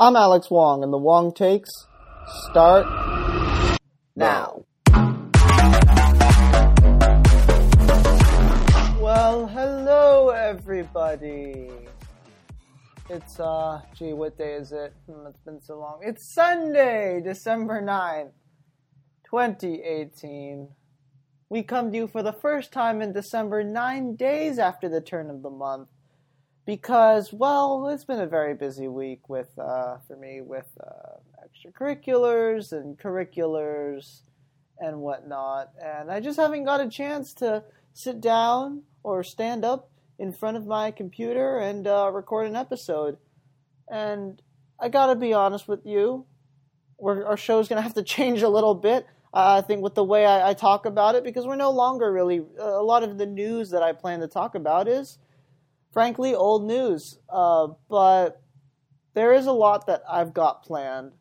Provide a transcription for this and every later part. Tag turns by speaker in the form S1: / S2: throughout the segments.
S1: I'm Alex Wong, and the Wong takes start now. Well, hello everybody. It's uh, gee, what day is it? Hmm, it's been so long. It's Sunday, December 9th, 2018. We come to you for the first time in December, nine days after the turn of the month because well it's been a very busy week with uh, for me with uh, extracurriculars and curriculars and whatnot. And i just haven't got a chance to sit down or stand up in front of my computer and uh, record an episode. And i gotta be honest with you We're, our show's gonna have to change a little bit i think with the way I, I talk about it because we're no longer really a lot of the news that i plan to talk about is frankly old news. Uh, but there is a lot that I've got planned,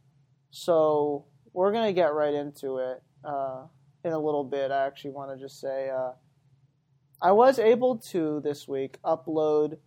S1: so we're gonna get right into it uh, in a little bit. I actually want to just say uh, I was able to this week upload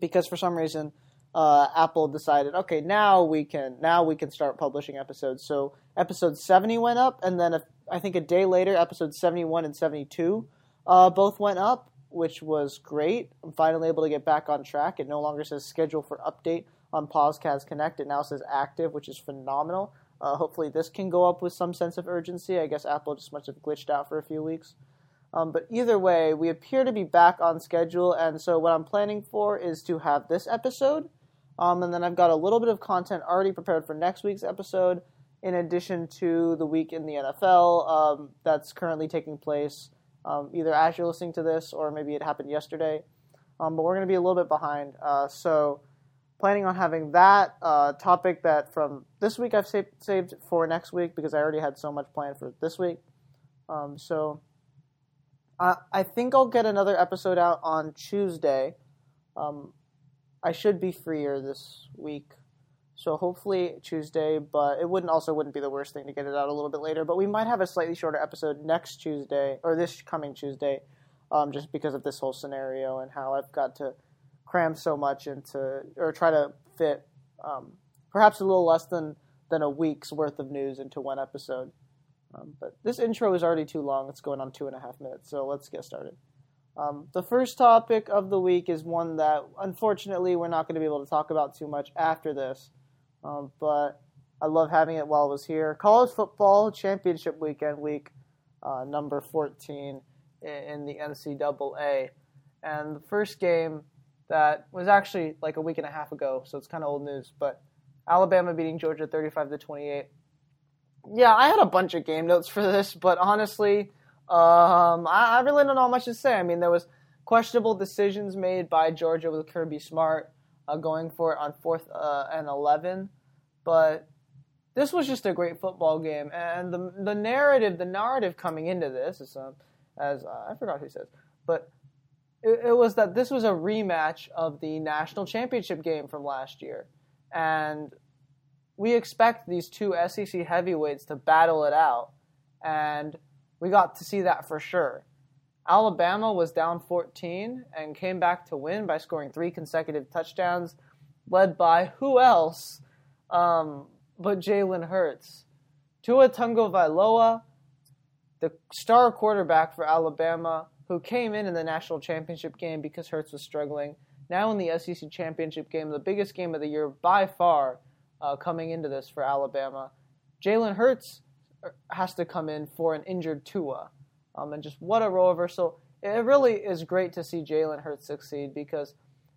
S1: because for some reason. Uh, Apple decided, okay, now we can now we can start publishing episodes. So episode seventy went up, and then a, I think a day later, episode seventy one and seventy two uh, both went up which was great. I'm finally able to get back on track. It no longer says schedule for update on Podcast Connect. It now says active, which is phenomenal. Uh, hopefully, this can go up with some sense of urgency. I guess Apple just must have glitched out for a few weeks. Um, but either way, we appear to be back on schedule, and so what I'm planning for is to have this episode, um, and then I've got a little bit of content already prepared for next week's episode, in addition to the week in the NFL um, that's currently taking place um, either as you're listening to this or maybe it happened yesterday. Um, but we're going to be a little bit behind. Uh, so, planning on having that uh, topic that from this week I've saved, saved for next week because I already had so much planned for this week. Um, so, I, I think I'll get another episode out on Tuesday. Um, I should be freer this week so hopefully Tuesday, but it wouldn't also wouldn't be the worst thing to get it out a little bit later. But we might have a slightly shorter episode next Tuesday or this coming Tuesday, um, just because of this whole scenario and how I've got to cram so much into or try to fit um, perhaps a little less than than a week's worth of news into one episode. Um, but this intro is already too long. It's going on two and a half minutes, so let's get started. Um, the first topic of the week is one that unfortunately we're not going to be able to talk about too much after this. Um, but I love having it while I was here. College football championship weekend, week uh, number 14 in the NCAA. And the first game that was actually like a week and a half ago, so it's kind of old news, but Alabama beating Georgia 35 to 28. Yeah, I had a bunch of game notes for this, but honestly, um, I, I, really don't know much to say. I mean, there was questionable decisions made by Georgia with Kirby Smart uh, going for it on fourth uh, and 11. But this was just a great football game. And the, the narrative, the narrative coming into this is, um, as uh, I forgot who says, but it, it was that this was a rematch of the national championship game from last year. And we expect these two SEC heavyweights to battle it out. And we got to see that for sure. Alabama was down 14 and came back to win by scoring three consecutive touchdowns, led by who else um, but Jalen Hurts. Tua Tagovailoa, the star quarterback for Alabama, who came in in the national championship game because Hurts was struggling. Now in the SEC championship game, the biggest game of the year by far, uh, coming into this for Alabama. Jalen Hurts uh, has to come in for an injured Tua. Um, and just what a role reversal. It really is great to see Jalen Hurts succeed because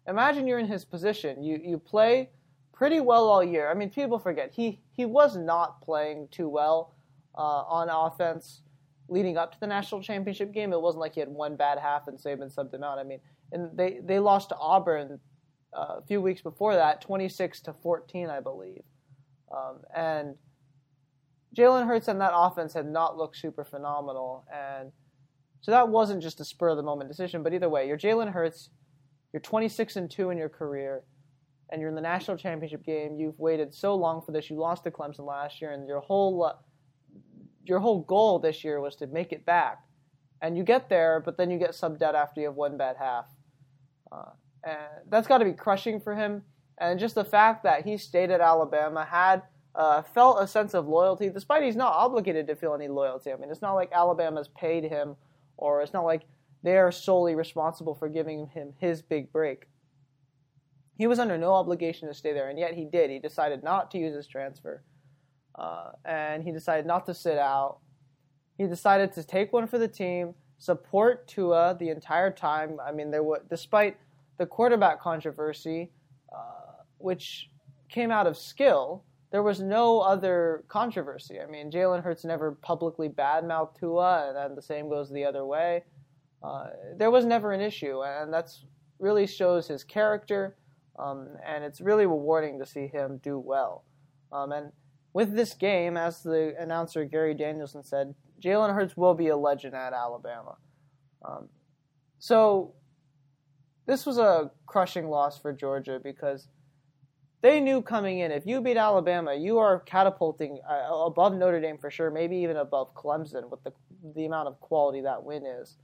S1: imagine you're in his position. You, you play pretty well all year. I mean, people forget he, he was not playing too well uh, on offense leading up to the national championship game. It wasn't like he had one bad half and Saban subbed him out. I mean, and they, they lost to Auburn uh, a few weeks before that, 26 to 14, I believe. Um, and Jalen Hurts and that offense had not looked super phenomenal, and so that wasn't just a spur of the moment decision. But either way, you're Jalen Hurts, you're 26 and two in your career, and you're in the national championship game. You've waited so long for this. You lost to Clemson last year, and your whole your whole goal this year was to make it back, and you get there, but then you get subbed out after you have one bad half, uh, and that's got to be crushing for him. and just the fact that he stayed at Alabama had uh, felt a sense of loyalty, despite he's not obligated to feel any loyalty. I mean, it's not like Alabama's paid him, or it's not like they're solely responsible for giving him his big break. He was under no obligation to stay there, and yet he did. He decided not to use his transfer, uh, and he decided not to sit out. He decided to take one for the team, support Tua the entire time. I mean, there was, despite the quarterback controversy, uh, which came out of skill, there was no other controversy. I mean, Jalen Hurts never publicly badmouthed Tua, and then the same goes the other way. Uh, there was never an issue, and that's really shows his character um, and it's really rewarding to see him do well. Um, and with this game, as the announcer Gary Danielson said, Jalen Hurts will be a legend at Alabama. Um, so this was a crushing loss for Georgia because they knew coming in if you beat Alabama, you are catapulting uh, above Notre Dame for sure, maybe even above Clemson with the the amount of quality that win is.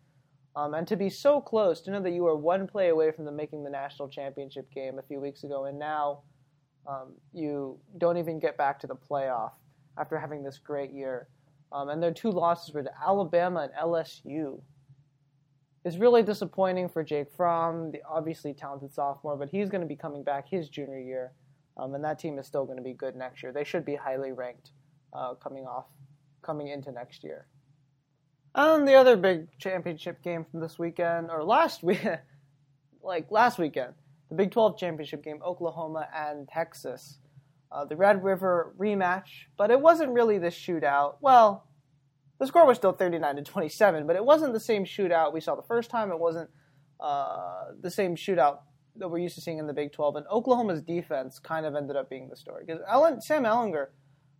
S1: Um, and to be so close, to know that you were one play away from making the national championship game a few weeks ago, and now um, you don't even get back to the playoff after having this great year. Um, and their two losses were to Alabama and LSU. It's really disappointing for Jake Fromm, the obviously talented sophomore, but he's going to be coming back his junior year, um, and that team is still going to be good next year. They should be highly ranked uh, coming off, coming into next year. And the other big championship game from this weekend, or last week, like last weekend, the Big 12 championship game, Oklahoma and Texas. Uh, the Red River rematch, but it wasn't really the shootout. Well, the score was still 39 to 27, but it wasn't the same shootout we saw the first time. It wasn't uh, the same shootout that we're used to seeing in the Big 12. And Oklahoma's defense kind of ended up being the story because Ellen, Sam Ehlinger,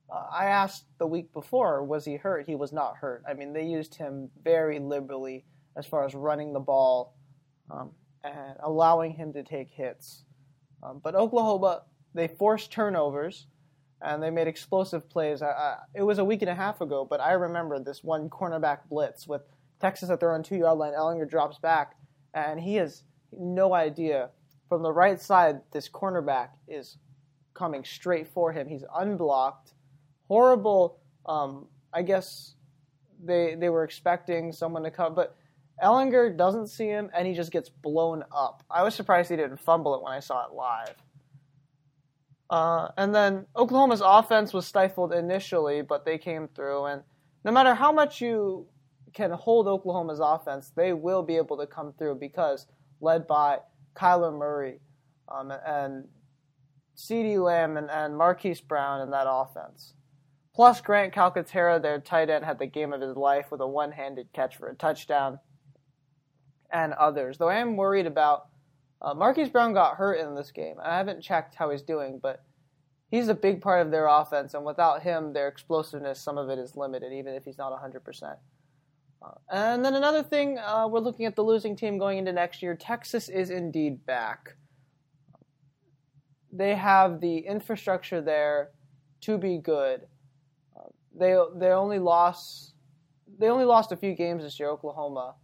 S1: uh, I asked the week before, was he hurt? He was not hurt. I mean, they used him very liberally as far as running the ball um, and allowing him to take hits. Um, but Oklahoma, they forced turnovers and they made explosive plays. I, I, it was a week and a half ago, but I remember this one cornerback blitz with Texas at their own two yard line. Ehlinger drops back, and he has no idea. From the right side, this cornerback is coming straight for him. He's unblocked horrible. Um, I guess they they were expecting someone to come, but Ehlinger doesn't see him, and he just gets blown up. I was surprised he didn't fumble it when I saw it live. Uh, and then Oklahoma's offense was stifled initially, but they came through. And no matter how much you can hold Oklahoma's offense, they will be able to come through because led by Kyler Murray um, and CeeDee Lamb and, and Marquise Brown in that offense. Plus, Grant Calcaterra, their tight end, had the game of his life with a one handed catch for a touchdown, and others. Though I am worried about uh, Marquise Brown got hurt in this game. I haven't checked how he's doing, but he's a big part of their offense, and without him, their explosiveness, some of it is limited, even if he's not 100%. Uh, and then another thing, uh, we're looking at the losing team going into next year. Texas is indeed back. They have the infrastructure there to be good they they only lost they only lost a few games this year. Oklahoma,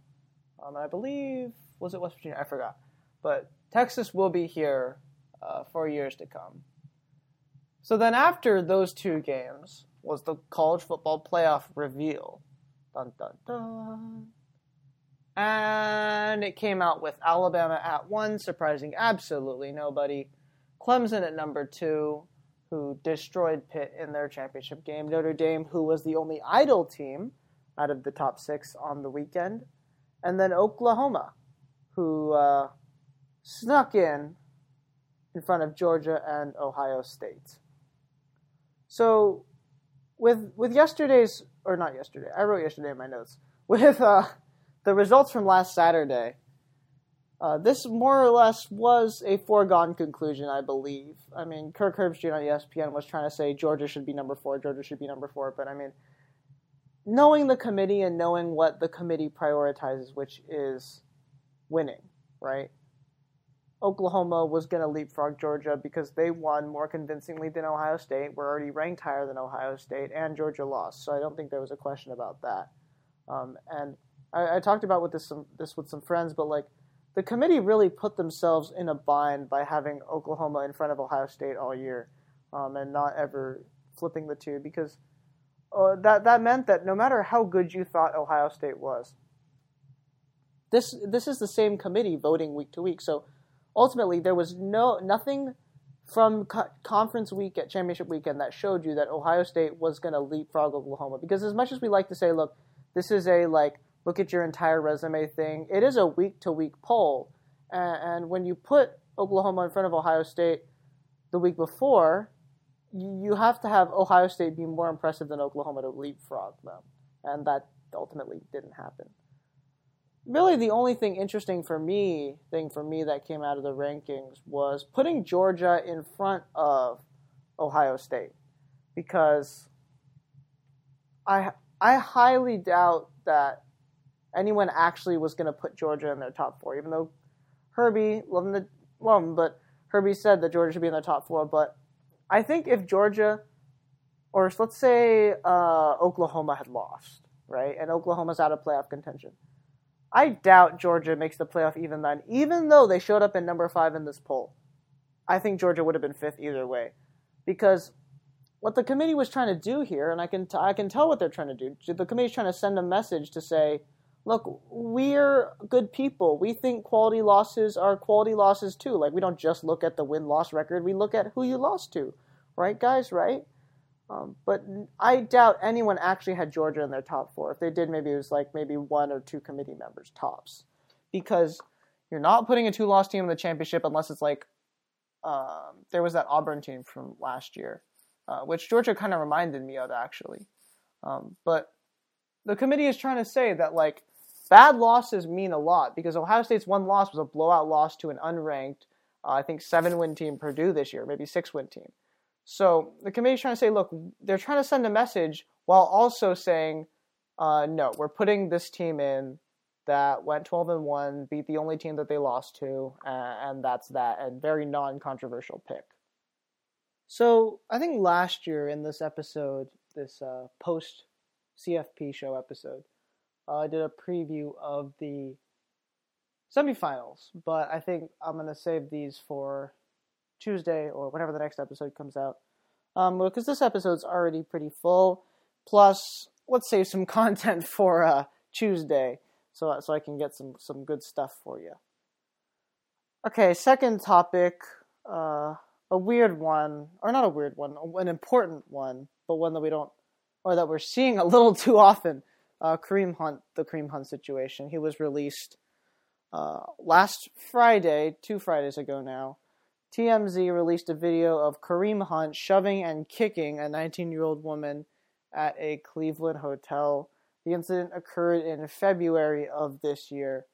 S1: um, I believe was it West Virginia? I forgot, but Texas will be here uh, for years to come. So then, after those two games, was the college football playoff reveal. Dun dun dun. And it came out with Alabama at one, surprising absolutely nobody. Clemson at number two, who destroyed Pitt in their championship game. Notre Dame, who was the only idle team out of the top six on the weekend. And then Oklahoma, who uh, snuck in in front of Georgia and Ohio State. So, with with yesterday's or not yesterday, I wrote yesterday in my notes. With uh, the results from last Saturday, uh, this more or less was a foregone conclusion, I believe. I mean, Kirk Herbstreit on ESPN was trying to say Georgia should be number four, Georgia should be number four, but I mean, knowing the committee and knowing what the committee prioritizes, which is winning, right? Oklahoma was going to leapfrog Georgia because they won more convincingly than Ohio State. We're already ranked higher than Ohio State, and Georgia lost. So I don't think there was a question about that. Um, and I, I talked about with this some, this with some friends, but like the committee really put themselves in a bind by having Oklahoma in front of Ohio State all year um, and not ever flipping the two because uh, that that meant that no matter how good you thought Ohio State was, this this is the same committee voting week to week. So ultimately, there was no nothing from co- conference week at championship weekend that showed you that Ohio State was going to leapfrog Oklahoma. Because as much as we like to say, look, this is a like look at your entire resume thing, it is a week to week poll. And, and when you put Oklahoma in front of Ohio State the week before, you have to have Ohio State be more impressive than Oklahoma to leapfrog them. And that ultimately didn't happen. Really, the only thing interesting for me, thing for me that came out of the rankings was putting Georgia in front of Ohio State, because I I highly doubt that anyone actually was going to put Georgia in their top four, even though Herbie love him to love him, but Herbie said that Georgia should be in the top four. But I think if Georgia, or let's say uh, Oklahoma had lost, right, and Oklahoma's out of playoff contention, I doubt Georgia makes the playoff even then, even though they showed up in number five in this poll. I think Georgia would have been fifth either way, because what the committee was trying to do here, and I can t- I can tell what they're trying to do. The committee's trying to send a message to say, look, we're good people. We think quality losses are quality losses too. Like we don't just look at the win loss record. We look at who you lost to, right, guys? Right. Um, but I doubt anyone actually had Georgia in their top four. If they did, maybe it was like maybe one or two committee members tops, because you're not putting a two-loss team in the championship unless it's like um, there was that Auburn team from last year, uh, which Georgia kind of reminded me of actually. Um, but the committee is trying to say that like bad losses mean a lot because Ohio State's one loss was a blowout loss to an unranked, uh, I think seven win team Purdue this year, maybe six win team. So the committee's trying to say, look, they're trying to send a message while also saying, uh, no, we're putting this team in that went 12 and 1, beat the only team that they lost to, uh, and that's that, and very non controversial pick. So I think last year in this episode, this uh, post CFP show episode, uh, I did a preview of the semifinals, but I think I'm going to save these for Tuesday or whenever the next episode comes out. Um, because this episode's already pretty full. Plus, let's save some content for uh, Tuesday, so so I can get some some good stuff for you. Okay, second topic, uh, a weird one, or not a weird one, an important one, but one that we don't, or that we're seeing a little too often. Uh, Kareem Hunt, the Kareem Hunt situation. He was released uh, last Friday, two Fridays ago now, TMZ released a video of Kareem Hunt shoving and kicking a 19 year old woman at a Cleveland hotel. The incident occurred in February of this year.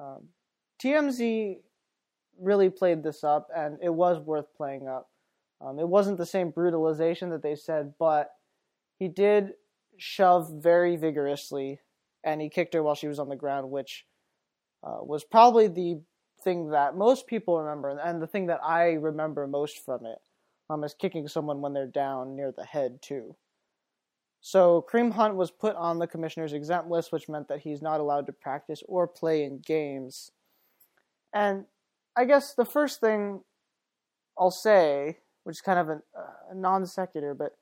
S1: Um, TMZ really played this up, and it was worth playing up. Um, it wasn't the same brutalization that they said, but he did shove very vigorously, and he kicked her while she was on the ground, which uh, was probably the thing that most people remember, and the thing that I remember most from it, um, is kicking someone when they're down near the head too. So Kareem Hunt was put on the commissioner's exempt list, which meant that he's not allowed to practice or play in games. And I guess the first thing I'll say, which is kind of a, a non sequitur, but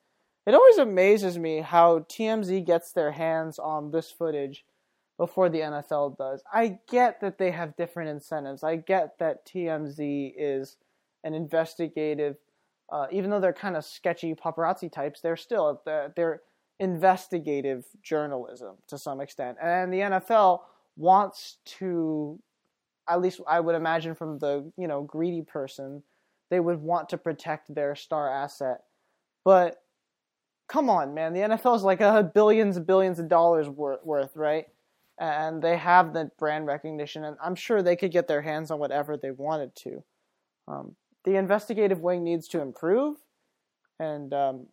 S1: it always amazes me how TMZ gets their hands on this footage before the NFL does. I get that they have different incentives. I get that TMZ is an investigative, uh, even though they're kind of sketchy paparazzi types, they're still they're, investigative journalism to some extent. And the NFL wants to, at least I would imagine from the you know greedy person, they would want to protect their star asset, but. Come on, man. The NFL is like a billions and billions of dollars worth, right? And they have the brand recognition, and I'm sure they could get their hands on whatever they wanted to. Um, the investigative wing needs to improve, and um,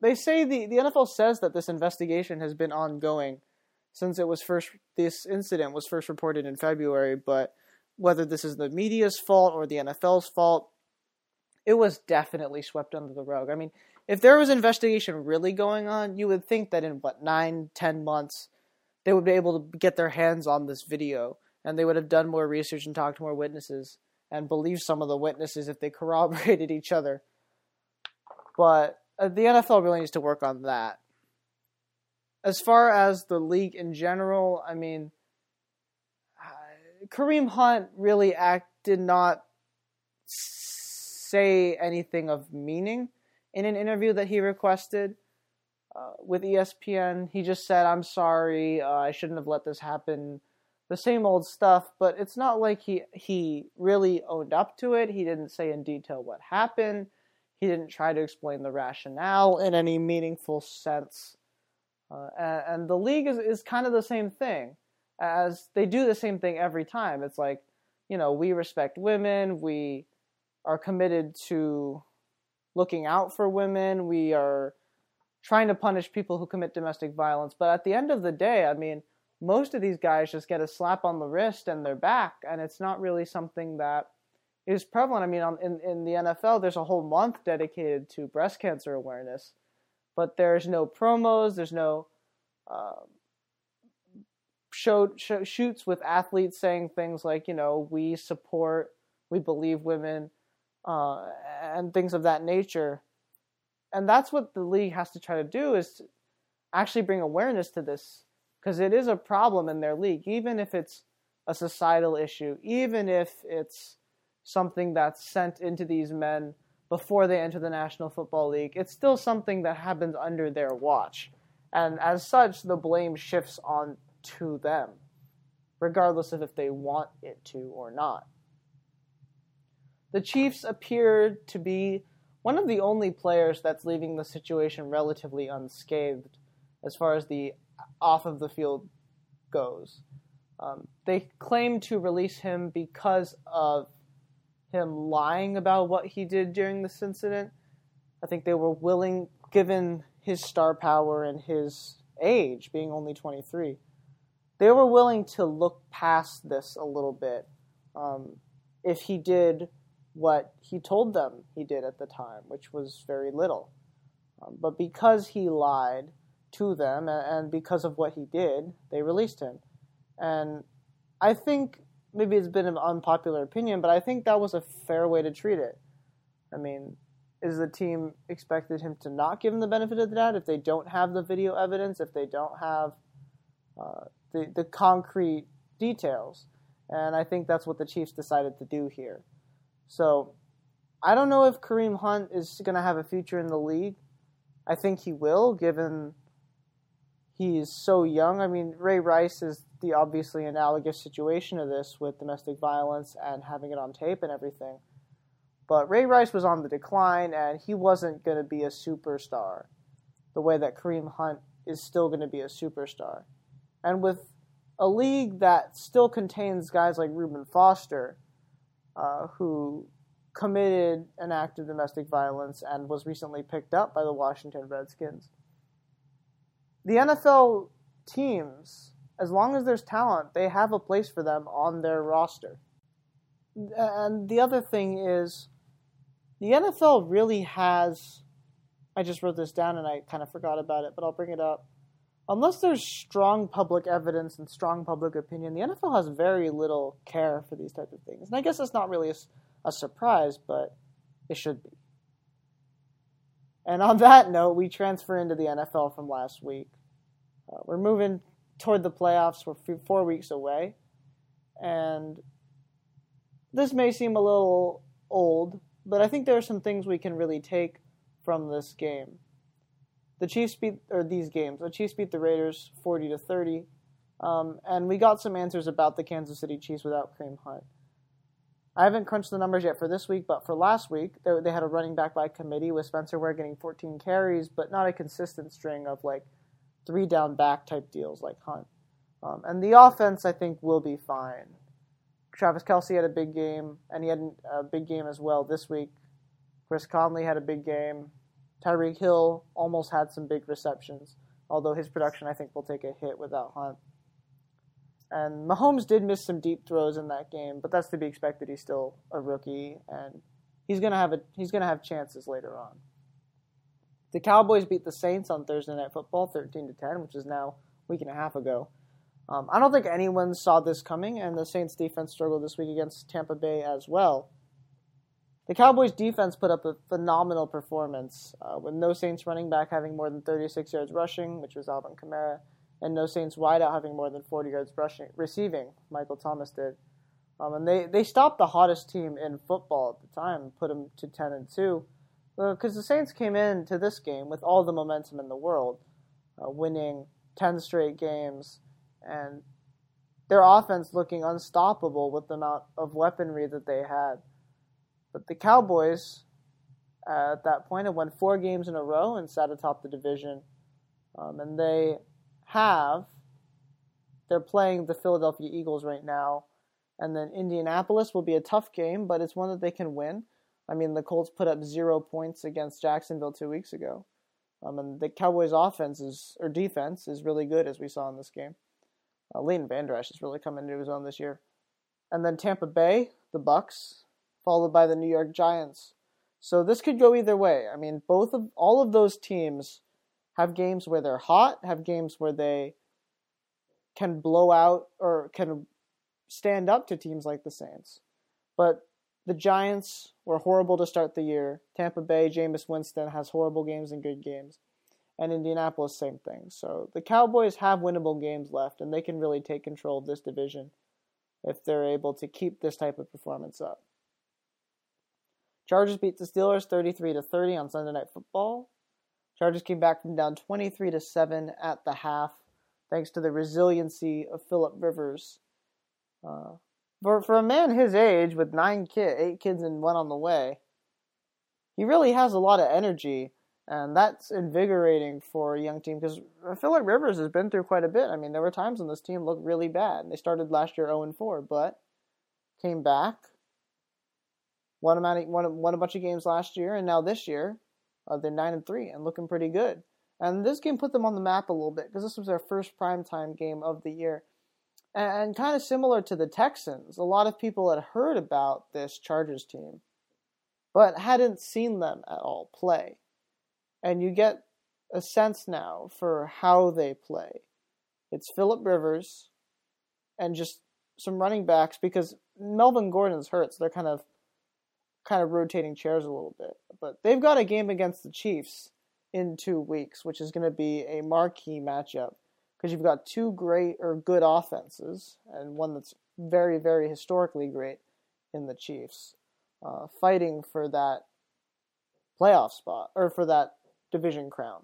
S1: they say the, the NFL says that this investigation has been ongoing since it was first this incident was first reported in February, but whether this is the media's fault or the NFL's fault, it was definitely swept under the rug. I mean, if there was investigation really going on, you would think that in what nine, ten months they would be able to get their hands on this video and they would have done more research and talked to more witnesses and believed some of the witnesses if they corroborated each other. But uh, the NFL really needs to work on that. As far as the league in general, I mean, Kareem Hunt really act did not say anything of meaning in an interview that he requested uh, with ESPN. He just said, "I'm sorry, uh, I shouldn't have let this happen." The same old stuff, but it's not like he he really owned up to it. He didn't say in detail what happened. He didn't try to explain the rationale in any meaningful sense. Uh, and, and, the league is, is kind of the same thing, as they do the same thing every time. It's like, you know, we respect women, we are committed to looking out for women, we are trying to punish people who commit domestic violence. But at the end of the day, I mean, most of these guys just get a slap on the wrist and they're back, and it's not really something that is prevalent. I mean, on, in in the NFL, there's a whole month dedicated to breast cancer awareness, but there's no promos. There's no uh, show, show, shoots with athletes saying things like, you know, we support, we believe women, uh, and things of that nature. And that's what the league has to try to do is actually bring awareness to this because it is a problem in their league, even if it's a societal issue, even if it's something that's sent into these men before they enter the National Football League. It's still something that happens under their watch. And as such, the blame shifts on to them, regardless of if they want it to or not. The Chiefs appear to be one of the only players that's leaving the situation relatively unscathed as far as the off of the field goes. Um, they claim to release him because of him lying about what he did during this incident. I think they were willing, given his star power and his age, being only 23, they were willing to look past this a little bit um, if he did what he told them he did at the time, which was very little. Um, but because he lied to them and because of what he did, they released him. And I think maybe it's been an unpopular opinion, but I think that was a fair way to treat it. I mean, is the team expected him to not give him the benefit of the doubt if they don't have the video evidence, if they don't have uh, the the concrete details? And I think that's what the Chiefs decided to do here. So I don't know if Kareem Hunt is going to have a future in the league. I think he will, given he's so young. I mean, Ray Rice is the obviously analogous situation of this with domestic violence and having it on tape and everything. But Ray Rice was on the decline and he wasn't going to be a superstar the way that Kareem Hunt is still going to be a superstar. And with a league that still contains guys like Reuben Foster, uh, who committed an act of domestic violence and was recently picked up by the Washington Redskins. The NFL teams as long as there's talent, they have a place for them on their roster. And the other thing is, the NFL really has. I just wrote this down and I kind of forgot about it, but I'll bring it up. Unless there's strong public evidence and strong public opinion, the NFL has very little care for these types of things. And I guess it's not really a, a surprise, but it should be. And on that note, we transfer into the NFL from last week. Uh, we're moving toward the playoffs. We're four weeks away. And this may seem a little old, but I think there are some things we can really take from this game. The Chiefs beat, or these games, the Chiefs beat the Raiders 40 to 30. Um, and we got some answers about the Kansas City Chiefs without Kareem Hunt. I haven't crunched the numbers yet for this week, but for last week, they, they had a running back by committee with Spencer Ware getting 14 carries, but not a consistent string of like three down back type deals like Hunt. Um, and the offense, I think, will be fine. Travis Kelce had a big game, and he had a big game as well this week. Chris Conley had a big game. Tyreek Hill almost had some big receptions, although his production, I think, will take a hit without Hunt. And Mahomes did miss some deep throws in that game, but that's to be expected. He's still a rookie, and he's gonna have a he's gonna have chances later on. The Cowboys beat the Saints on Thursday Night Football, 13 to 10, which is now a week and a half ago. Um, I don't think anyone saw this coming, and the Saints defense struggled this week against Tampa Bay as well. The Cowboys defense put up a phenomenal performance, uh, with no Saints running back having more than 36 yards rushing, which was Alvin Kamara, and no Saints wideout having more than 40 yards rushing receiving. Michael Thomas did, um, and they they stopped the hottest team in football at the time, put them to 10 and two, because uh, the Saints came into this game with all the momentum in the world, uh, winning 10 straight games and their offense looking unstoppable with the amount of weaponry that they had. But the Cowboys, uh, at that point, have won four games in a row and sat atop the division. Um, and they have, they're playing the Philadelphia Eagles right now. And then Indianapolis will be a tough game, but it's one that they can win. I mean, the Colts put up zero points against Jacksonville two weeks ago. Um, and the Cowboys' offense is, or defense is really good, as we saw in this game. Uh, Leighton Esch has really come into his own this year. And then Tampa Bay, the Bucks, followed by the New York Giants. So this could go either way. I mean, both of all of those teams have games where they're hot, have games where they can blow out or can stand up to teams like the Saints. But the Giants were horrible to start the year. Tampa Bay, Jameis Winston has horrible games and good games and Indianapolis, same thing. So the Cowboys have winnable games left, and they can really take control of this division if they're able to keep this type of performance up. Chargers beat the Steelers 33 to 30 on Sunday Night Football. Chargers came back from down 23 to 7 at the half, thanks to the resiliency of Philip Rivers. Uh, for for a man his age, with nine kids, eight kids and one on the way, he really has a lot of energy and that's invigorating for a young team because Philip Rivers has been through quite a bit. I mean, there were times when this team looked really bad. They started last year 0 4, but came back, won a, won, a bunch of games last year, and now this year uh, they're 9 and 3 and looking pretty good. And this game put them on the map a little bit because this was their first primetime game of the year. And, and kind of similar to the Texans, a lot of people had heard about this Chargers team, but hadn't seen them at all play and you get a sense now for how they play. It's Philip Rivers and just some running backs because Melvin Gordon's hurt, so they're kind of kind of rotating chairs a little bit. But they've got a game against the Chiefs in two weeks, which is going to be a marquee matchup because you've got two great or good offenses and one that's very, very historically great in the Chiefs, uh, fighting for that playoff spot or for that division crown.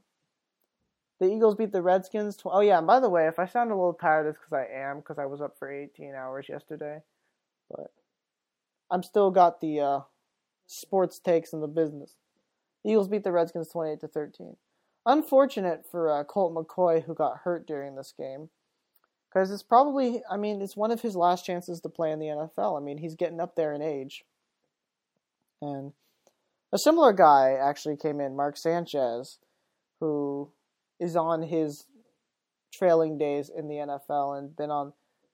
S1: The Eagles beat the Redskins. Tw- oh yeah, and by the way, if I sound a little tired, it's because I am because I was up for 18 hours yesterday. But I'm still got the uh, sports takes in the business. The Eagles beat the Redskins 28 to 13. Unfortunate for uh, Colt McCoy who got hurt during this game. Because it's probably, I mean, it's one of his last chances to play in the NFL. I mean, he's getting up there in age. And a similar guy actually came in, Mark Sanchez, who is on his trailing days in the NFL and been on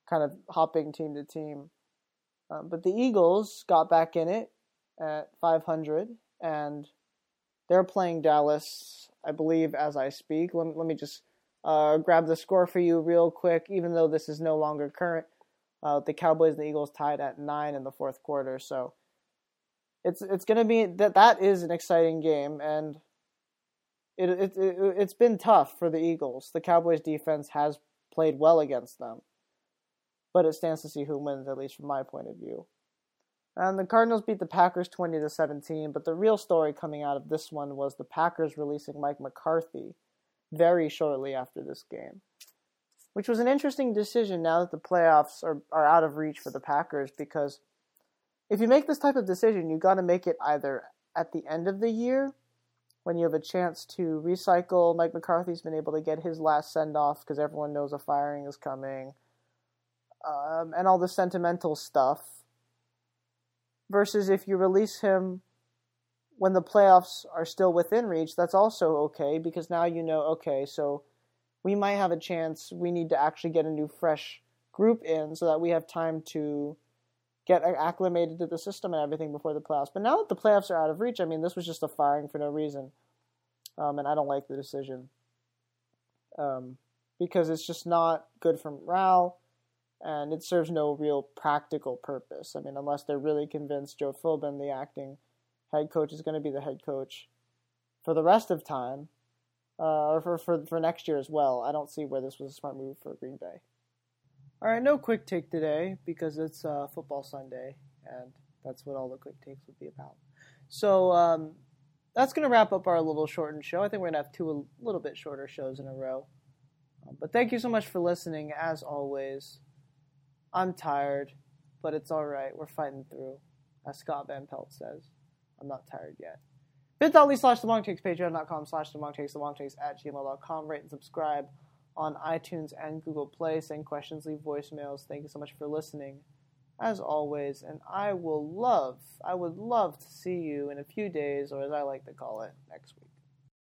S1: kind of hopping team to team. Uh, but the Eagles got back in it at 500, and they're playing Dallas, I believe, as I speak. Let, let me just uh, grab the score for you real quick, even though this is no longer current. Uh, the Cowboys and the Eagles tied at nine in the fourth quarter, so it's it's going to be that that is an exciting game and it, it, it it's been tough for the Eagles. The Cowboys defense has played well against them. But it stands to see who wins at least from my point of view. And the Cardinals beat the Packers 20 to 17, but the real story coming out of this one was the Packers releasing Mike McCarthy very shortly after this game. Which was an interesting decision now that the playoffs are, are out of reach for the Packers because if you make this type of decision, you got to make it either at the end of the year when you have a chance to recycle. Mike McCarthy's been able to get his last send off because everyone knows a firing is coming, um, and all the sentimental stuff. Versus if you release him when the playoffs are still within reach, that's also okay because now you know, okay, so we might have a chance. We need to actually get a new, fresh group in so that we have time to get acclimated to the system and everything before the playoffs. But now that the playoffs are out of reach, I mean, this was just a firing for no reason, um, and I don't like the decision. Um, because it's just not good for morale and it serves no real practical purpose. I mean, unless they're really convinced Joe Philbin, the acting head coach, is going to be the head coach for the rest of time, uh, or for, for, for next year as well. I don't see where this was a smart move for Green Bay. All right, no quick take today because it's uh, football Sunday, and that's what all the quick takes would be about. So um, that's going to wrap up our little shortened show. I think we're going to have two a little bit shorter shows in a row. Um, but thank you so much for listening, as always. I'm tired, but it's all right. We're fighting through, as Scott Van Pelt says. I'm not tired yet. bit.ly slash the long takes, patreon.com slash the long takes, the long takes at gmail.com. Rate and subscribe on iTunes and Google Play. Send questions, leave voicemails. Thank you so much for listening, as always. And I will love, I would love to see you in a few days, or as I like to call it, next week.